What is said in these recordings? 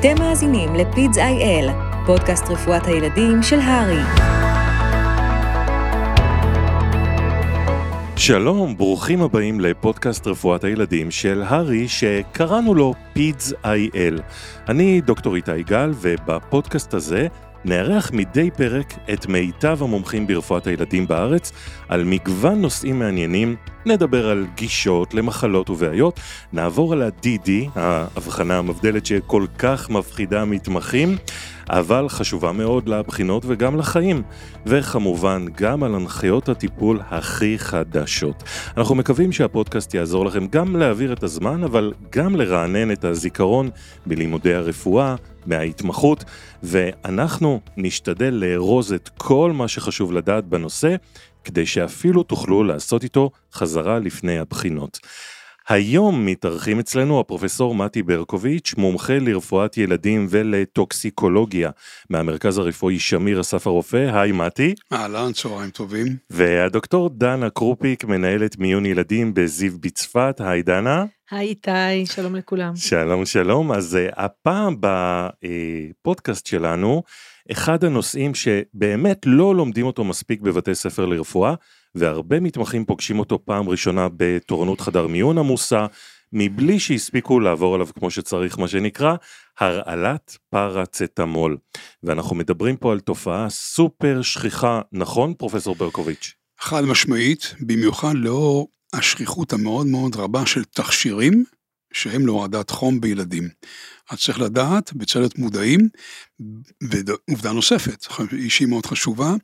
אתם מאזינים לפידס איי-אל, פודקאסט רפואת הילדים של הרי. שלום, ברוכים הבאים לפודקאסט רפואת הילדים של הרי, שקראנו לו פידס איי-אל. אני דוקטור איתי גל, ובפודקאסט הזה נארח מדי פרק את מיטב המומחים ברפואת הילדים בארץ. על מגוון נושאים מעניינים, נדבר על גישות למחלות ובעיות, נעבור על ה-DD, ההבחנה המבדלת שכל כך מפחידה מתמחים, אבל חשובה מאוד לבחינות וגם לחיים, וכמובן גם על הנחיות הטיפול הכי חדשות. אנחנו מקווים שהפודקאסט יעזור לכם גם להעביר את הזמן, אבל גם לרענן את הזיכרון בלימודי הרפואה, מההתמחות, ואנחנו נשתדל לארוז את כל מה שחשוב לדעת בנושא, כדי שאפילו תוכלו לעשות איתו חזרה לפני הבחינות. היום מתארחים אצלנו הפרופסור מתי ברקוביץ', מומחה לרפואת ילדים ולטוקסיקולוגיה מהמרכז הרפואי שמיר אסף הרופא, היי מתי. אהלן, צהריים טובים. והדוקטור דנה קרופיק, מנהלת מיון ילדים בזיו בצפת, היי דנה. היי איתי, שלום לכולם. שלום שלום, אז uh, הפעם בפודקאסט שלנו, אחד הנושאים שבאמת לא לומדים אותו מספיק בבתי ספר לרפואה, והרבה מתמחים פוגשים אותו פעם ראשונה בתורנות חדר מיון עמוסה, מבלי שהספיקו לעבור עליו כמו שצריך, מה שנקרא, הרעלת פרצטמול. ואנחנו מדברים פה על תופעה סופר שכיחה, נכון פרופסור ברקוביץ'? חד משמעית, במיוחד לאור השכיחות המאוד מאוד רבה של תכשירים שהם להורדת חום בילדים. אז צריך לדעת, בצד מודעים, ועובדה נוספת, שהיא מאוד חשובה,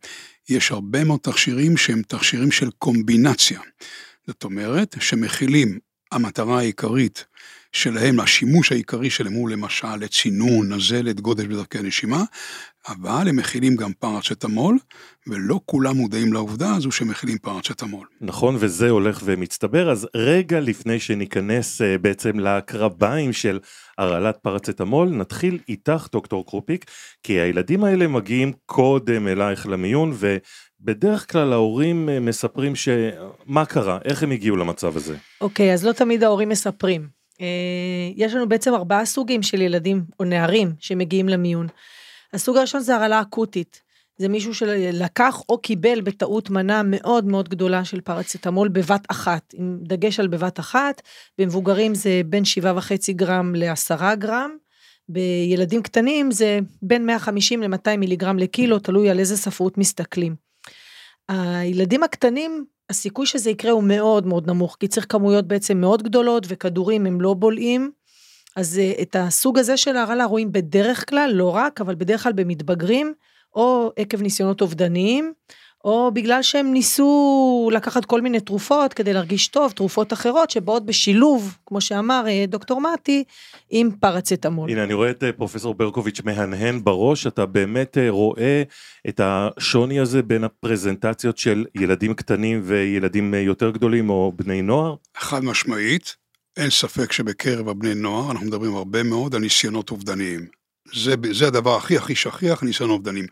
יש הרבה מאוד תכשירים שהם תכשירים של קומבינציה. זאת אומרת, שמכילים, המטרה העיקרית שלהם, השימוש העיקרי שלהם הוא למשל לצינון, נזלת, גודש בדרכי הנשימה, אבל הם מכילים גם פרצטמול, ולא כולם מודעים לעובדה הזו שמכילים פרצטמול. נכון, וזה הולך ומצטבר, אז רגע לפני שניכנס uh, בעצם לקרביים של הרעלת פרצטמול, נתחיל איתך, דוקטור קרופיק, כי הילדים האלה מגיעים קודם אלייך למיון, ובדרך כלל ההורים uh, מספרים שמה קרה, איך הם הגיעו למצב הזה. אוקיי, okay, אז לא תמיד ההורים מספרים. Uh, יש לנו בעצם ארבעה סוגים של ילדים או נערים שמגיעים למיון. הסוג הראשון זה הרעלה אקוטית. זה מישהו שלקח או קיבל בטעות מנה מאוד מאוד גדולה של פרצטמול בבת אחת, עם דגש על בבת אחת, במבוגרים זה בין 7.5 גרם ל-10 גרם, בילדים קטנים זה בין 150 ל-200 מיליגרם לקילו, תלוי על איזה ספרות מסתכלים. הילדים הקטנים, הסיכוי שזה יקרה הוא מאוד מאוד נמוך, כי צריך כמויות בעצם מאוד גדולות וכדורים הם לא בולעים. אז אה, את הסוג הזה של הרעלה רואים בדרך כלל, לא רק, אבל בדרך כלל במתבגרים, או עקב ניסיונות אובדניים, או בגלל שהם ניסו לקחת כל מיני תרופות כדי להרגיש טוב, תרופות אחרות שבאות בשילוב, כמו שאמר אה, דוקטור מתי, עם פרצטמול. הנה, אני רואה את אה, פרופסור ברקוביץ' מהנהן בראש, אתה באמת רואה את השוני הזה בין הפרזנטציות של ילדים קטנים וילדים יותר גדולים או בני נוער? חד משמעית. אין ספק שבקרב הבני נוער אנחנו מדברים הרבה מאוד על ניסיונות אובדניים. זה, זה הדבר הכי הכי שכיח, ניסיון אובדנים.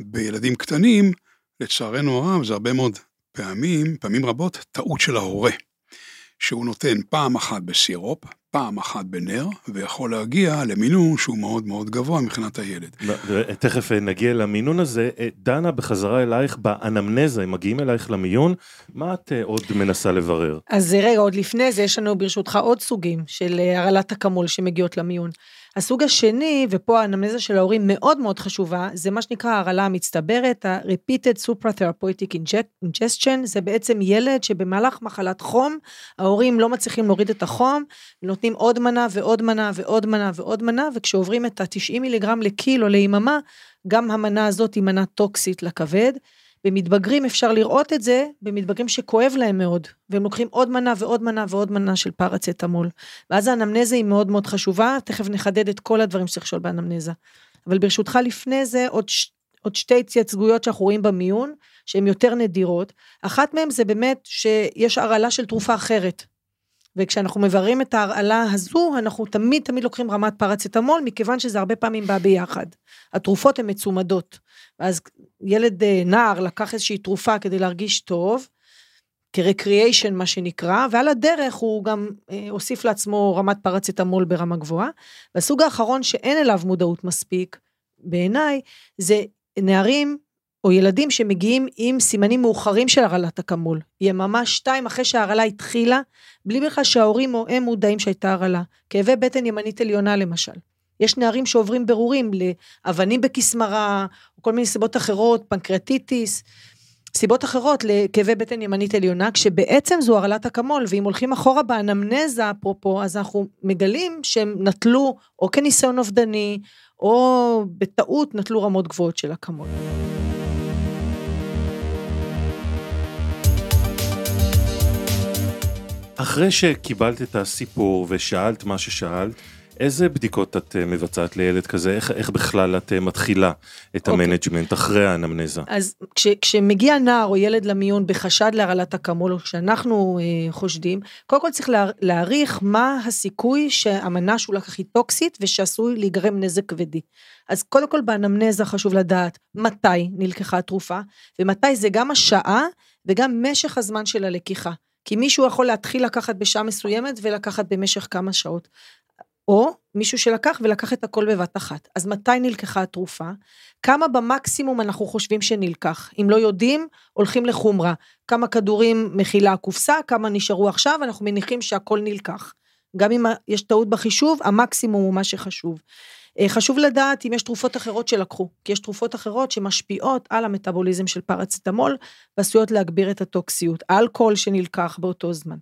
בילדים קטנים, לצערנו הרב, זה הרבה מאוד פעמים, פעמים רבות, טעות של ההורה. שהוא נותן פעם אחת בסירופ, פעם אחת בנר, ויכול להגיע למינון שהוא מאוד מאוד גבוה מבחינת הילד. תכף נגיע למינון הזה. דנה, בחזרה אלייך, באנמנזה, הם מגיעים אלייך למיון, מה את אה, עוד מנסה לברר? אז רגע, עוד לפני זה, יש לנו ברשותך עוד סוגים של אה, הרעלת אקמול שמגיעות למיון. הסוג השני, ופה האנמנזה של ההורים מאוד מאוד חשובה, זה מה שנקרא הרעלה המצטברת, ה-repeated supratherapeutic ingestion, זה בעצם ילד שבמהלך מחלת חום, ההורים לא מצליחים להוריד את החום, נותנים עוד מנה ועוד מנה ועוד מנה ועוד מנה, וכשעוברים את ה-90 מיליגרם לקילו ליממה, גם המנה הזאת היא מנה טוקסית לכבד. במתבגרים אפשר לראות את זה, במתבגרים שכואב להם מאוד, והם לוקחים עוד מנה ועוד מנה ועוד מנה של פרצטמול. ואז האנמנזה היא מאוד מאוד חשובה, תכף נחדד את כל הדברים שצריך לשאול באנמנזה. אבל ברשותך לפני זה, עוד, ש... עוד שתי התייצגויות שאנחנו רואים במיון, שהן יותר נדירות. אחת מהן זה באמת שיש הרעלה של תרופה אחרת. וכשאנחנו מבררים את ההרעלה הזו, אנחנו תמיד תמיד לוקחים רמת פרצטמול, מכיוון שזה הרבה פעמים בא ביחד. התרופות הן מצומדות. ואז ילד אה, נער לקח איזושהי תרופה כדי להרגיש טוב, כרקריאיישן מה שנקרא, ועל הדרך הוא גם אה, הוסיף לעצמו רמת פרצטמול ברמה גבוהה. והסוג האחרון שאין אליו מודעות מספיק, בעיניי, זה נערים או ילדים שמגיעים עם סימנים מאוחרים של הרעלת אקמול. יממה שתיים אחרי שההרעלה התחילה, בלי בכלל שההורים או הם מודעים שהייתה הרעלה. כאבי בטן ימנית עליונה למשל. יש נערים שעוברים ברורים לאבנים בכסמרה, או כל מיני סיבות אחרות, פנקרטיטיס, סיבות אחרות לכאבי בטן ימנית עליונה, כשבעצם זו הרעלת אקמול, ואם הולכים אחורה באנמנזה, אפרופו, אז אנחנו מגלים שהם נטלו או כניסיון אובדני, או בטעות נטלו רמות גבוהות של אקמול. אחרי שקיבלת את הסיפור ושאלת מה ששאלת, איזה בדיקות את אה, מבצעת לילד כזה? איך, איך בכלל את אה, מתחילה את אוקיי. ה management אחרי האנמנזה? אז כש, כשמגיע נער או ילד למיון בחשד להרעלת אקמול, או כשאנחנו אה, חושדים, קודם כל צריך לה, להעריך מה הסיכוי שהמנה שהוא לקח היא טוקסית ושעשוי להיגרם נזק כבדי. אז קודם כל באנמנזה חשוב לדעת מתי נלקחה התרופה, ומתי זה גם השעה וגם משך הזמן של הלקיחה. כי מישהו יכול להתחיל לקחת בשעה מסוימת ולקחת במשך כמה שעות. או מישהו שלקח ולקח את הכל בבת אחת. אז מתי נלקחה התרופה? כמה במקסימום אנחנו חושבים שנלקח? אם לא יודעים, הולכים לחומרה. כמה כדורים מכילה הקופסה, כמה נשארו עכשיו, אנחנו מניחים שהכל נלקח. גם אם יש טעות בחישוב, המקסימום הוא מה שחשוב. אה, חשוב לדעת אם יש תרופות אחרות שלקחו, כי יש תרופות אחרות שמשפיעות על המטאבוליזם של פרצטמול ועשויות להגביר את הטוקסיות, אלכוהול שנלקח באותו זמן.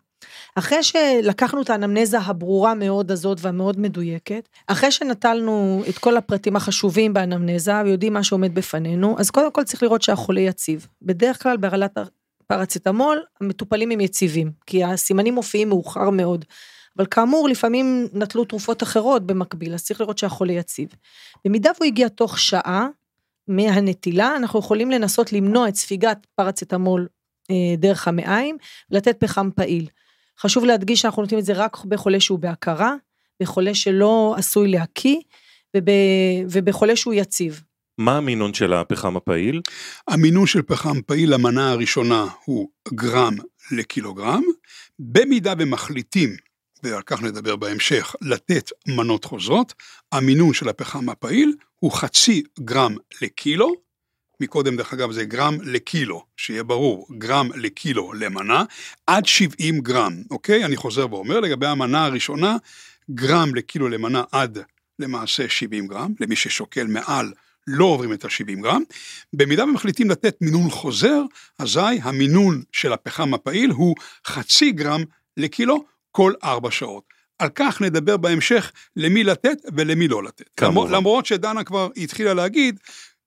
אחרי שלקחנו את האנמנזה הברורה מאוד הזאת והמאוד מדויקת, אחרי שנטלנו את כל הפרטים החשובים באנמנזה ויודעים מה שעומד בפנינו, אז קודם כל צריך לראות שהחולה יציב. בדרך כלל בהרעלת פרצטמול המטופלים הם יציבים, כי הסימנים מופיעים מאוחר מאוד. אבל כאמור, לפעמים נטלו תרופות אחרות במקביל, אז צריך לראות שהחולה יציב. במידה והוא הגיע תוך שעה מהנטילה, אנחנו יכולים לנסות למנוע את ספיגת פרצטמול אה, דרך המעיים, לתת פחם פעיל. חשוב להדגיש שאנחנו נותנים את זה רק בחולה שהוא בהכרה, בחולה שלא עשוי להקיא, וב, ובחולה שהוא יציב. מה המינון של הפחם הפעיל? המינון של פחם פעיל למנה הראשונה הוא גרם לקילוגרם, במידה ומחליטים, ועל כך נדבר בהמשך, לתת מנות חוזרות, המינון של הפחם הפעיל הוא חצי גרם לקילו, מקודם דרך אגב זה גרם לקילו, שיהיה ברור, גרם לקילו למנה, עד 70 גרם, אוקיי? אני חוזר ואומר, לגבי המנה הראשונה, גרם לקילו למנה עד למעשה 70 גרם, למי ששוקל מעל לא עוברים את ה-70 גרם. במידה ומחליטים לתת מינון חוזר, אזי המינון של הפחם הפעיל הוא חצי גרם לקילו כל ארבע שעות. על כך נדבר בהמשך למי לתת ולמי לא לתת. כמובן. למרות שדנה כבר התחילה להגיד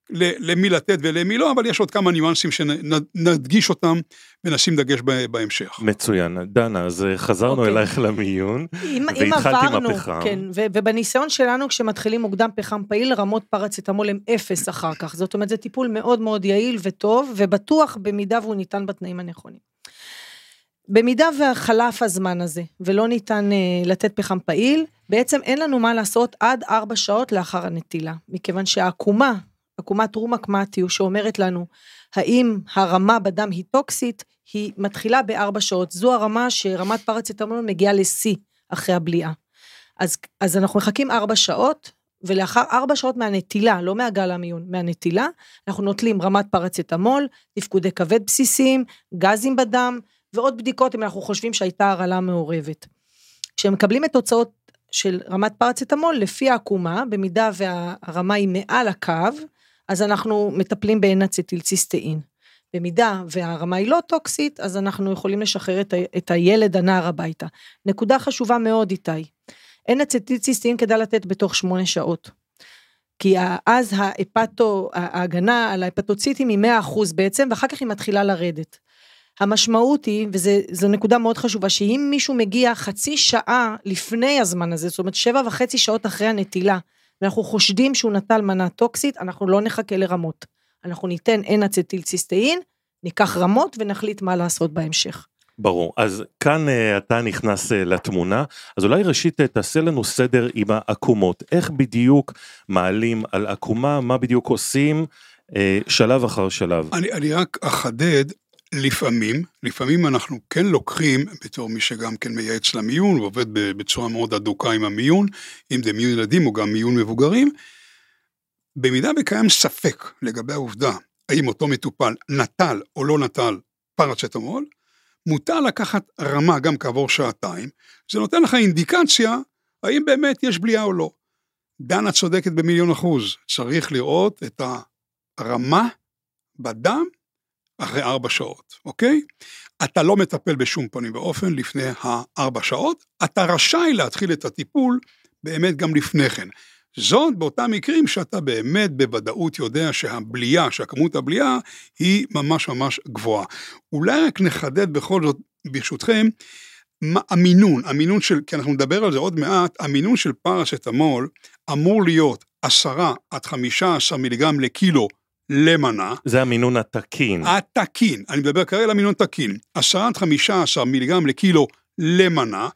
למי לתת ולמי לא, אבל יש עוד כמה ניואנסים שנדגיש אותם ונשים דגש בהמשך. מצוין. דנה, אז אה, חזרנו אוקיי. אלייך למיון, אם, אם והתחלת עם הפחם. כן, ו- ובניסיון שלנו כשמתחילים מוקדם פחם פעיל, רמות פרצטמול הם אפס אחר כך, זאת אומרת זה טיפול מאוד מאוד יעיל וטוב, ובטוח במידה והוא ניתן בתנאים הנכונים. במידה והחלף הזמן הזה, ולא ניתן uh, לתת פחם פעיל, בעצם אין לנו מה לעשות עד ארבע שעות לאחר הנטילה, מכיוון שהעקומה, עקומת רומק מתיו, שאומרת לנו האם הרמה בדם היא טוקסית, היא מתחילה בארבע שעות. זו הרמה שרמת פרצטמול מגיעה לשיא אחרי הבליעה. אז, אז אנחנו מחכים ארבע שעות, ולאחר ארבע שעות מהנטילה, לא מהגל המיון, מהנטילה, אנחנו נוטלים רמת פרצטמול, תפקודי כבד בסיסיים, גזים בדם, ועוד בדיקות אם אנחנו חושבים שהייתה הרעלה מעורבת. כשמקבלים את תוצאות של רמת פרצטמול, לפי העקומה, במידה והרמה היא מעל הקו, אז אנחנו מטפלים בעין אצטילציסטאין. במידה והרמה היא לא טוקסית, אז אנחנו יכולים לשחרר את, ה, את הילד הנער הביתה. נקודה חשובה מאוד, איתי. אין אצטילציסטאין כדאי לתת בתוך שמונה שעות. כי אז ההפטו, ההגנה על ההפטוציטים היא 100% בעצם, ואחר כך היא מתחילה לרדת. המשמעות היא, וזו נקודה מאוד חשובה, שאם מישהו מגיע חצי שעה לפני הזמן הזה, זאת אומרת שבע וחצי שעות אחרי הנטילה, ואנחנו חושדים שהוא נטל מנה טוקסית, אנחנו לא נחכה לרמות. אנחנו ניתן אין אצטילציסטאין, ניקח רמות ונחליט מה לעשות בהמשך. ברור. אז כאן uh, אתה נכנס uh, לתמונה, אז אולי ראשית uh, תעשה לנו סדר עם העקומות. איך בדיוק מעלים על עקומה, מה בדיוק עושים, uh, שלב אחר שלב. אני, אני רק אחדד, לפעמים, לפעמים אנחנו כן לוקחים, בתור מי שגם כן מייעץ למיון ועובד בצורה מאוד אדוקה עם המיון, אם זה מיון ילדים או גם מיון מבוגרים, במידה וקיים ספק לגבי העובדה האם אותו מטופל נטל או לא נטל פרצטמול, מותר לקחת רמה גם כעבור שעתיים, זה נותן לך אינדיקציה האם באמת יש בליעה או לא. דנה צודקת במיליון אחוז, צריך לראות את הרמה בדם אחרי ארבע שעות, אוקיי? אתה לא מטפל בשום פנים ואופן לפני הארבע שעות, אתה רשאי להתחיל את הטיפול באמת גם לפני כן. זאת באותם מקרים שאתה באמת בוודאות יודע שהבליעה, שהכמות הבליעה היא ממש ממש גבוהה. אולי רק נחדד בכל זאת, ברשותכם, מה המינון, המינון של, כי אנחנו נדבר על זה עוד מעט, המינון של פרסטמול אמור להיות 10 עד 15 מיליגרם לקילו למנה. זה המינון התקין. התקין, אני מדבר כרגע על המינון תקין. 10 עד 15 מיליגרם לקילו למנה,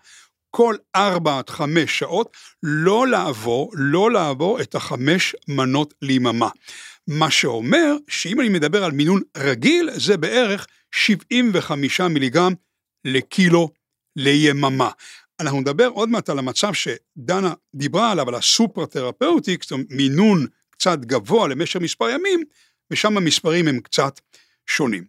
כל 4 עד 5 שעות, לא לעבור, לא לעבור את החמש מנות ליממה. מה שאומר שאם אני מדבר על מינון רגיל, זה בערך 75 מיליגרם לקילו ליממה. אנחנו נדבר עוד מעט על המצב שדנה דיברה עליו, על הסופר תרפאוטיק, זאת אומרת מינון קצת גבוה למשך מספר ימים, ושם המספרים הם קצת שונים.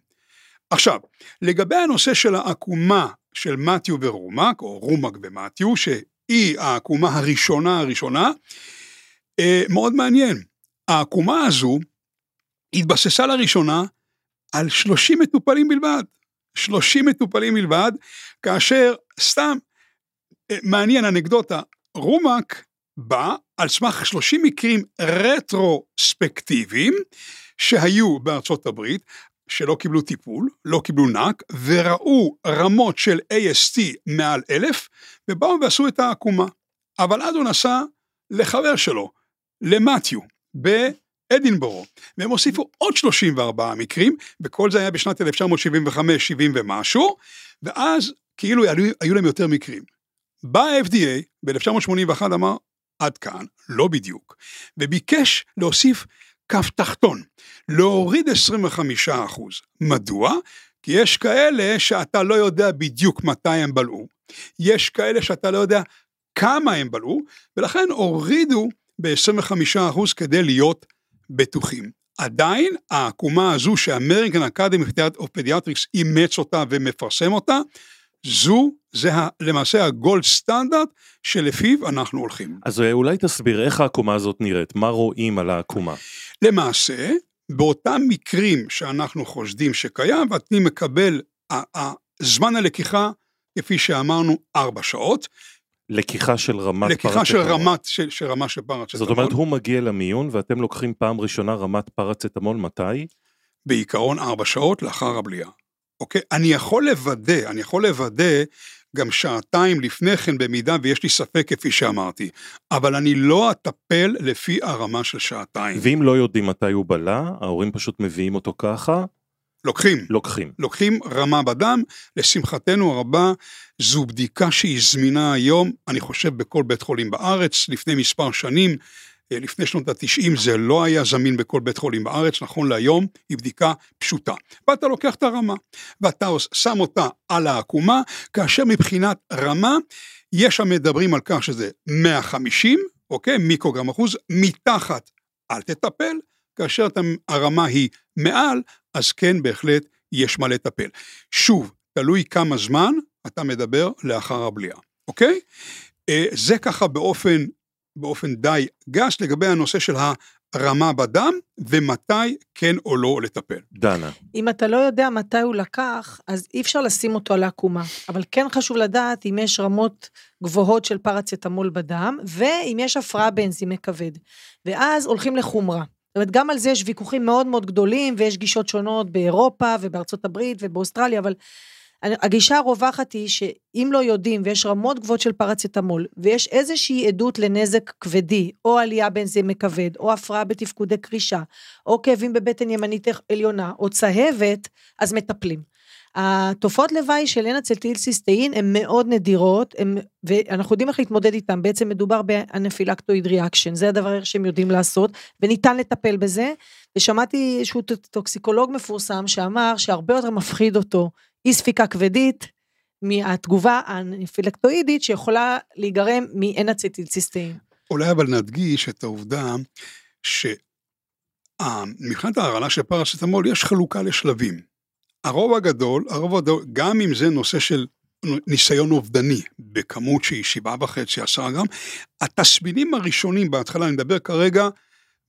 עכשיו, לגבי הנושא של העקומה של מתיו ורומק, או רומק ומתיו, שהיא העקומה הראשונה הראשונה, אה, מאוד מעניין. העקומה הזו התבססה לראשונה על 30 מטופלים בלבד. 30 מטופלים בלבד, כאשר סתם, אה, מעניין אנקדוטה, רומק בא על סמך 30 מקרים רטרוספקטיביים שהיו בארצות הברית, שלא קיבלו טיפול, לא קיבלו נק, וראו רמות של AST מעל אלף, ובאו ועשו את העקומה. אבל אז הוא נסע לחבר שלו, למתיו, באדינבורו, והם הוסיפו עוד 34 מקרים, וכל זה היה בשנת 1975-70 ומשהו, ואז כאילו היו, היו להם יותר מקרים. בא ה-FDA ב-1981 אמר, עד כאן, לא בדיוק, וביקש להוסיף קו תחתון, להוריד 25 אחוז. מדוע? כי יש כאלה שאתה לא יודע בדיוק מתי הם בלעו, יש כאלה שאתה לא יודע כמה הם בלעו, ולכן הורידו ב-25 אחוז כדי להיות בטוחים. עדיין העקומה הזו ש American Academy Pediatrics אימץ אותה ומפרסם אותה, זו, זה למעשה הגולד סטנדרט שלפיו אנחנו הולכים. אז אולי תסביר איך העקומה הזאת נראית, מה רואים על העקומה? למעשה, באותם מקרים שאנחנו חושדים שקיים, ואני מקבל, זמן הלקיחה, כפי שאמרנו, ארבע שעות. לקיחה של רמת לקיחה של רמת, של, של רמה של פרצטמול. זאת אומרת, הוא מגיע למיון ואתם לוקחים פעם ראשונה רמת פרצטמול, מתי? בעיקרון ארבע שעות לאחר הבליעה. אוקיי? אני יכול לוודא, אני יכול לוודא גם שעתיים לפני כן במידה ויש לי ספק כפי שאמרתי, אבל אני לא אטפל לפי הרמה של שעתיים. ואם לא יודעים מתי הוא בלע, ההורים פשוט מביאים אותו ככה? לוקחים. לוקחים. לוקחים רמה בדם, לשמחתנו הרבה, זו בדיקה שהיא זמינה היום, אני חושב בכל בית חולים בארץ, לפני מספר שנים לפני שנות ה-90 זה לא היה זמין בכל בית חולים בארץ, נכון להיום היא בדיקה פשוטה. ואתה לוקח את הרמה, ואתה שם אותה על העקומה, כאשר מבחינת רמה, יש המדברים על כך שזה 150, אוקיי, מיקרוגרם אחוז, מתחת אל תטפל, כאשר אתה, הרמה היא מעל, אז כן בהחלט יש מה לטפל. שוב, תלוי כמה זמן אתה מדבר לאחר הבליעה, אוקיי? אה, זה ככה באופן באופן די גס לגבי הנושא של הרמה בדם ומתי כן או לא לטפל. דנה. אם אתה לא יודע מתי הוא לקח, אז אי אפשר לשים אותו על העקומה. אבל כן חשוב לדעת אם יש רמות גבוהות של פרצטמול בדם, ואם יש הפרעה באנזימי כבד. ואז הולכים לחומרה. זאת אומרת, גם על זה יש ויכוחים מאוד מאוד גדולים, ויש גישות שונות באירופה ובארצות הברית ובאוסטרליה, אבל הגישה הרווחת היא שאם לא יודעים ויש רמות גבוהות של פרצטמול ויש איזושהי עדות לנזק כבדי או עלייה באנזימי כבד או הפרעה בתפקודי קרישה או כאבים בבטן ימנית עליונה או צהבת אז מטפלים. התופעות לוואי של N-אצטיל ציסטאין הן מאוד נדירות, הם, ואנחנו יודעים איך להתמודד איתן, בעצם מדובר ב anaphylactoid reaction, זה הדבר שהם יודעים לעשות, וניתן לטפל בזה, ושמעתי איזשהו טוקסיקולוג מפורסם שאמר שהרבה יותר מפחיד אותו אי ספיקה כבדית, מהתגובה האנפילקטואידית שיכולה להיגרם מ-N-אצטיל ציסטאין. אולי אבל נדגיש את העובדה שמבחינת ההרעלה של פרצטמול יש חלוקה לשלבים. הרוב הגדול, הרוב הגדול, גם אם זה נושא של ניסיון אובדני בכמות שהיא שבעה וחצי, עשרה גרם, התסמינים הראשונים בהתחלה, אני מדבר כרגע,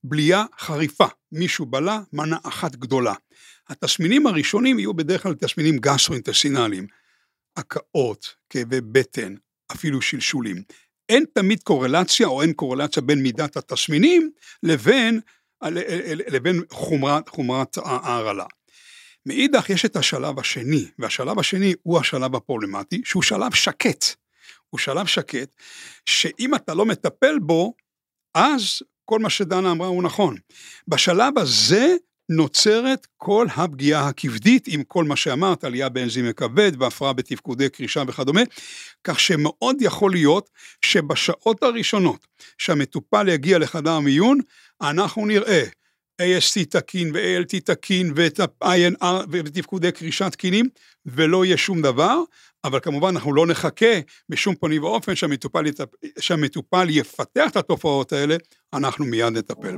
בלייה חריפה, מישהו בלע, מנה אחת גדולה. התסמינים הראשונים יהיו בדרך כלל תסמינים גסטרואינטסטינליים, הקאות, כאבי בטן, אפילו שלשולים. אין תמיד קורלציה או אין קורלציה בין מידת התסמינים לבין, לבין חומרת, חומרת ההרעלה. מאידך יש את השלב השני, והשלב השני הוא השלב הפרובלמטי, שהוא שלב שקט. הוא שלב שקט, שאם אתה לא מטפל בו, אז כל מה שדנה אמרה הוא נכון. בשלב הזה נוצרת כל הפגיעה הכבדית עם כל מה שאמרת, עלייה באנזים הכבד והפרעה בתפקודי קרישה וכדומה, כך שמאוד יכול להיות שבשעות הראשונות שהמטופל יגיע לחדר המיון, אנחנו נראה AST תקין ו-ALT תקין ואת ה-INR ותפקודי קרישה תקינים, ולא יהיה שום דבר, אבל כמובן אנחנו לא נחכה בשום פנים ואופן שהמטופל, יטפ... שהמטופל יפתח את התופעות האלה, אנחנו מיד נטפל.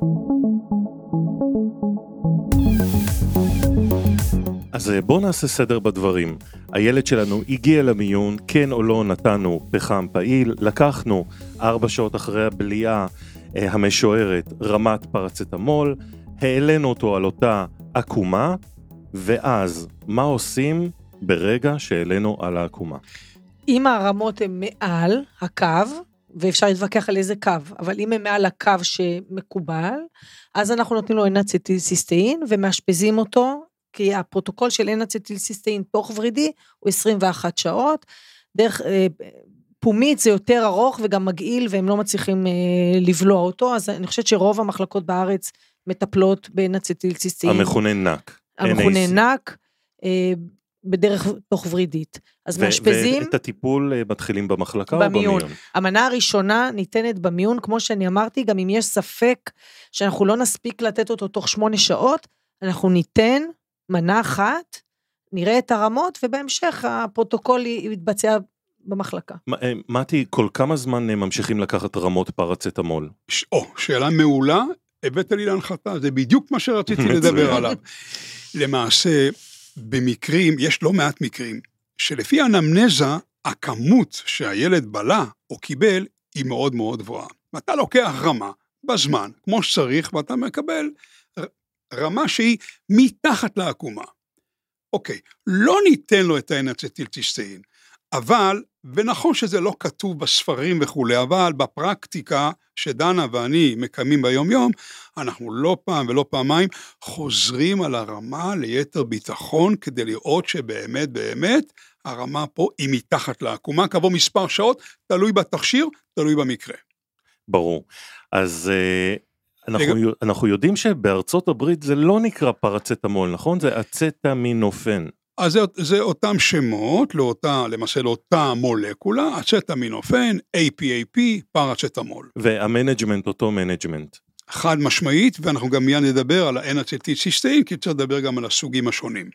אז אה, בואו נעשה סדר בדברים. הילד שלנו הגיע למיון, כן או לא נתנו פחם פעיל, לקחנו ארבע שעות אחרי הבליעה אה, המשוערת רמת פרצטמול, העלינו אותו על אותה עקומה, ואז מה עושים ברגע שהעלינו על העקומה? אם הרמות הן מעל הקו, ואפשר להתווכח על איזה קו, אבל אם הם מעל הקו שמקובל, אז אנחנו נותנים לו סיסטאין ומאשפזים אותו, כי הפרוטוקול של סיסטאין תוך ורידי הוא 21 שעות. דרך אה, פומית זה יותר ארוך וגם מגעיל והם לא מצליחים אה, לבלוע אותו, אז אני חושבת שרוב המחלקות בארץ מטפלות סיסטאין. המכונה NAC. המכונה NAC. אה, בדרך תוך ורידית. אז מאשפזים... ואת הטיפול אה, מתחילים במחלקה במיון. או במיון? המנה הראשונה ניתנת במיון, כמו שאני אמרתי, גם אם יש ספק שאנחנו לא נספיק לתת אותו תוך שמונה שעות, אנחנו ניתן מנה אחת, נראה את הרמות, ובהמשך הפרוטוקול יתבצע במחלקה. אה, מתי, כל כמה זמן ממשיכים לקחת רמות פרצטמול? או, שאלה מעולה, הבאת לי להנחתה, זה בדיוק מה שרציתי לדבר עליו. למעשה, במקרים, יש לא מעט מקרים, שלפי אנמנזה, הכמות שהילד בלע או קיבל היא מאוד מאוד גבוהה. ואתה לוקח רמה בזמן, כמו שצריך, ואתה מקבל רמה שהיא מתחת לעקומה. אוקיי, לא ניתן לו את האנצטילטיסטאין, אבל, ונכון שזה לא כתוב בספרים וכולי, אבל בפרקטיקה שדנה ואני מקיימים ביום יום, אנחנו לא פעם ולא פעמיים חוזרים על הרמה ליתר ביטחון כדי לראות שבאמת באמת הרמה פה היא מתחת לעקומה כעבור מספר שעות, תלוי בתכשיר, תלוי במקרה. ברור. אז אה, אנחנו, לג... אנחנו יודעים שבארצות הברית זה לא נקרא פרצטמול, נכון? זה אצטמינופן. אז זה, זה אותם שמות, לאותה, למעשה לאותה מולקולה, אצטמינופן, APAP, פרצטמול. וה management אותו management. חד משמעית, ואנחנו גם מיד נדבר על סיסטאין, כי צריך לדבר גם על הסוגים השונים.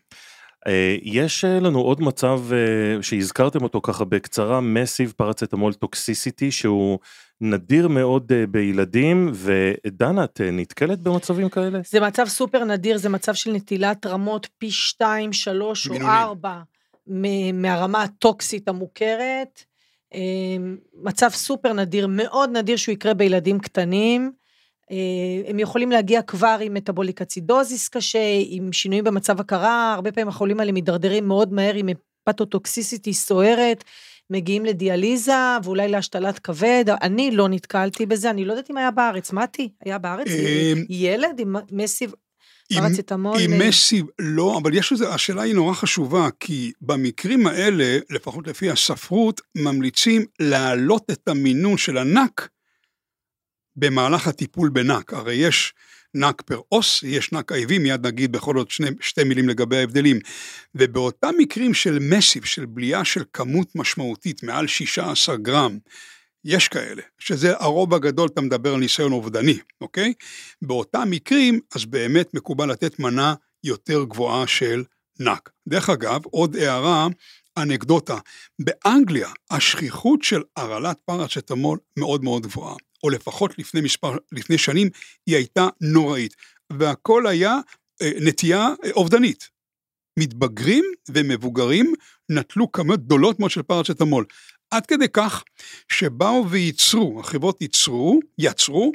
אה, יש אה, לנו עוד מצב אה, שהזכרתם אותו ככה בקצרה, massive paracetamol toxicity, שהוא נדיר מאוד בילדים, ודנה, את נתקלת במצבים כאלה? זה מצב סופר נדיר, זה מצב של נטילת רמות פי 2, 3 או 4 מהרמה הטוקסית המוכרת. מצב סופר נדיר, מאוד נדיר שהוא יקרה בילדים קטנים. אה, הם יכולים להגיע כבר עם מטאבוליק אצידוזיס קשה, עם שינויים במצב הכרה, הרבה פעמים החולים האלה מידרדרים מאוד מהר עם פתוטוקסיסיטי סוערת, מגיעים לדיאליזה ואולי להשתלת כבד, אני לא נתקלתי בזה, אני לא יודעת אם היה בארץ, מתי? היה בארץ? אה, ילד עם מסיב פרצטמול? עם מסיב לא, אבל יש לזה, השאלה היא נורא חשובה, כי במקרים האלה, לפחות לפי הספרות, ממליצים להעלות את המינון של הנק במהלך הטיפול בנק, הרי יש נק פר אוס, יש נק IV, מיד נגיד בכל זאת שני, שתי מילים לגבי ההבדלים. ובאותם מקרים של מסיב, של בליעה של כמות משמעותית, מעל 16 גרם, יש כאלה, שזה הרוב הגדול, אתה מדבר על ניסיון אובדני, אוקיי? באותם מקרים, אז באמת מקובל לתת מנה יותר גבוהה של נק. דרך אגב, עוד הערה, אנקדוטה, באנגליה השכיחות של הרעלת פרצטמול מאוד מאוד גבוהה, או לפחות לפני מספר, לפני שנים היא הייתה נוראית, והכל היה אה, נטייה אה, אובדנית. מתבגרים ומבוגרים נטלו כמות גדולות מאוד של פרצטמול. עד כדי כך שבאו וייצרו, החברות ייצרו, יצרו,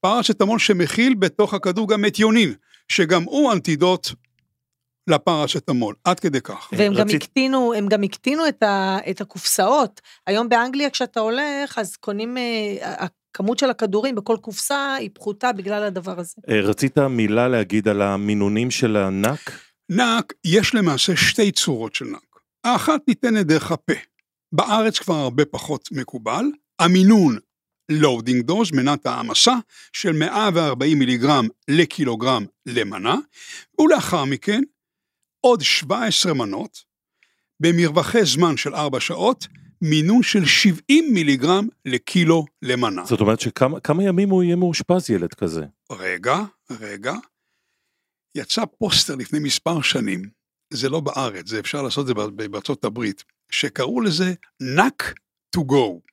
פרצטמול שמכיל בתוך הכדור גם מתיונין, שגם הוא אנטידוט לפרצטמול, עד כדי כך. והם גם רצית- הקטינו, הם גם הקטינו את, ה, את הקופסאות. היום באנגליה כשאתה הולך, אז קונים, אה, הכמות של הכדורים בכל קופסה היא פחותה בגלל הדבר הזה. אה, רצית מילה להגיד על המינונים של הנק? נק, יש למעשה שתי צורות של נק. האחת ניתנת דרך הפה. בארץ כבר הרבה פחות מקובל. המינון loading dose, מנת העמסה, של 140 מיליגרם לקילוגרם למנה, ולאחר מכן עוד 17 מנות, במרווחי זמן של 4 שעות, מינון של 70 מיליגרם לקילו למנה. זאת אומרת שכמה כמה ימים הוא יהיה מאושפז ילד כזה? רגע, רגע. יצא פוסטר לפני מספר שנים, זה לא בארץ, זה אפשר לעשות את זה בארצות הברית, שקראו לזה נק to go.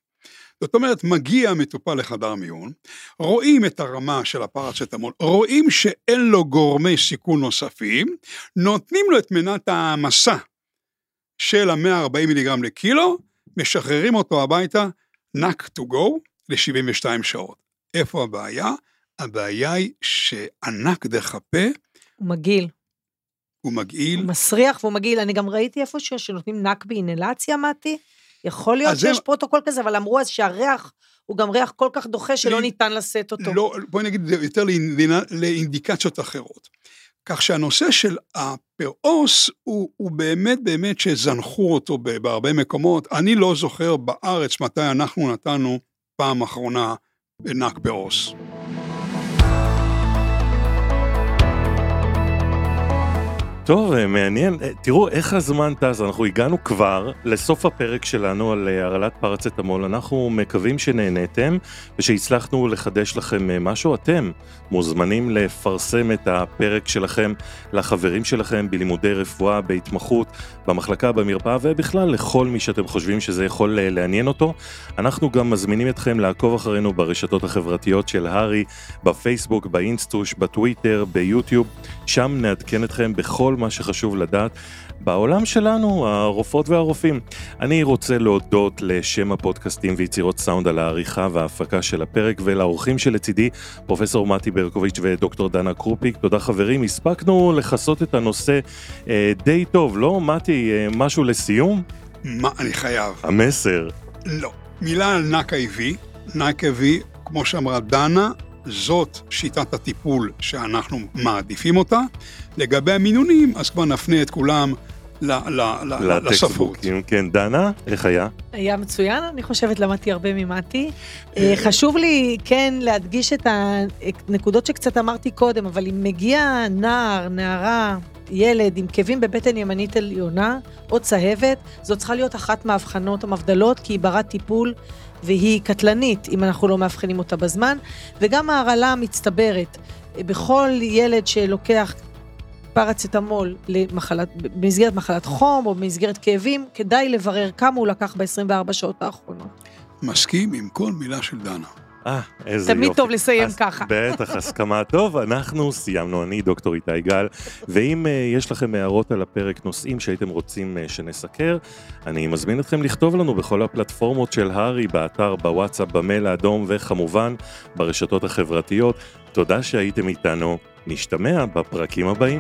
זאת אומרת, מגיע המטופל לחדר מיון, רואים את הרמה של הפרצטמול, רואים שאין לו גורמי סיכון נוספים, נותנים לו את מנת העמסה של ה-140 מיליגרם לקילו, משחררים אותו הביתה, נק to go, ל-72 שעות. איפה הבעיה? הבעיה היא שענק דרך הפה הוא מגעיל, הוא מגעיל. הוא מסריח והוא מגעיל. אני גם ראיתי איפשהו שנותנים NAC באינהלציה, מתי. יכול להיות שיש פרוטוקול כזה, אבל אמרו אז שהריח הוא גם ריח כל כך דוחה שלא לי- ניתן לשאת אותו. לא, בואי נגיד יותר לאינד- לאינדיקציות אחרות. כך שהנושא של ה per os הוא, הוא באמת באמת שזנחו אותו בהרבה מקומות. אני לא זוכר בארץ מתי אנחנו נתנו פעם אחרונה נק פראוס. טוב, אה, מעניין. אה, תראו איך הזמן טס, אנחנו הגענו כבר לסוף הפרק שלנו על אה, הרעלת פרצטמול. אנחנו מקווים שנהניתם ושהצלחנו לחדש לכם משהו. אתם מוזמנים לפרסם את הפרק שלכם לחברים שלכם בלימודי רפואה, בהתמחות, במחלקה, במרפאה ובכלל לכל מי שאתם חושבים שזה יכול לעניין אותו. אנחנו גם מזמינים אתכם לעקוב אחרינו ברשתות החברתיות של הארי, בפייסבוק, באינסטוש, בטוויטר, ביוטיוב. שם נעדכן אתכם בכל מה שחשוב לדעת בעולם שלנו, הרופאות והרופאים. אני רוצה להודות לשם הפודקאסטים ויצירות סאונד על העריכה וההפקה של הפרק ולאורחים שלצידי, פרופסור מתי ברקוביץ' ודוקטור דנה קרופיק. תודה חברים, הספקנו לכסות את הנושא אה, די טוב, לא? מתי, אה, משהו לסיום? מה אני חייב? המסר. לא. מילה על נק IV. נק IV, כמו שאמרה דנה, זאת שיטת הטיפול שאנחנו מעדיפים אותה. לגבי המינונים, אז כבר נפנה את כולם לספרות. לטקסטבוקים, כן, דנה, איך היה? היה מצוין, אני חושבת, למדתי הרבה ממתי. אה, חשוב לי כן להדגיש את הנקודות שקצת אמרתי קודם, אבל אם מגיע נער, נערה, ילד עם כאבים בבטן ימנית עליונה או צהבת, זו צריכה להיות אחת מהאבחנות המבדלות, כי היא ברת טיפול והיא קטלנית אם אנחנו לא מאבחנים אותה בזמן, וגם ההרעלה המצטברת. אה, בכל ילד שלוקח פרצטמול למחלת, במסגרת מחלת חום או במסגרת כאבים, כדאי לברר כמה הוא לקח ב-24 שעות האחרונות. מסכים עם כל מילה של דנה. אה, איזה יופי. תמיד טוב לסיים אז ככה. בטח, הסכמה טוב. אנחנו סיימנו, אני דוקטור איתי גל, ואם uh, יש לכם הערות על הפרק, נושאים שהייתם רוצים uh, שנסקר, אני מזמין אתכם לכתוב לנו בכל הפלטפורמות של הארי, באתר, בוואטסאפ, במייל האדום, וכמובן ברשתות החברתיות. תודה שהייתם איתנו, נשתמע בפרקים הבאים.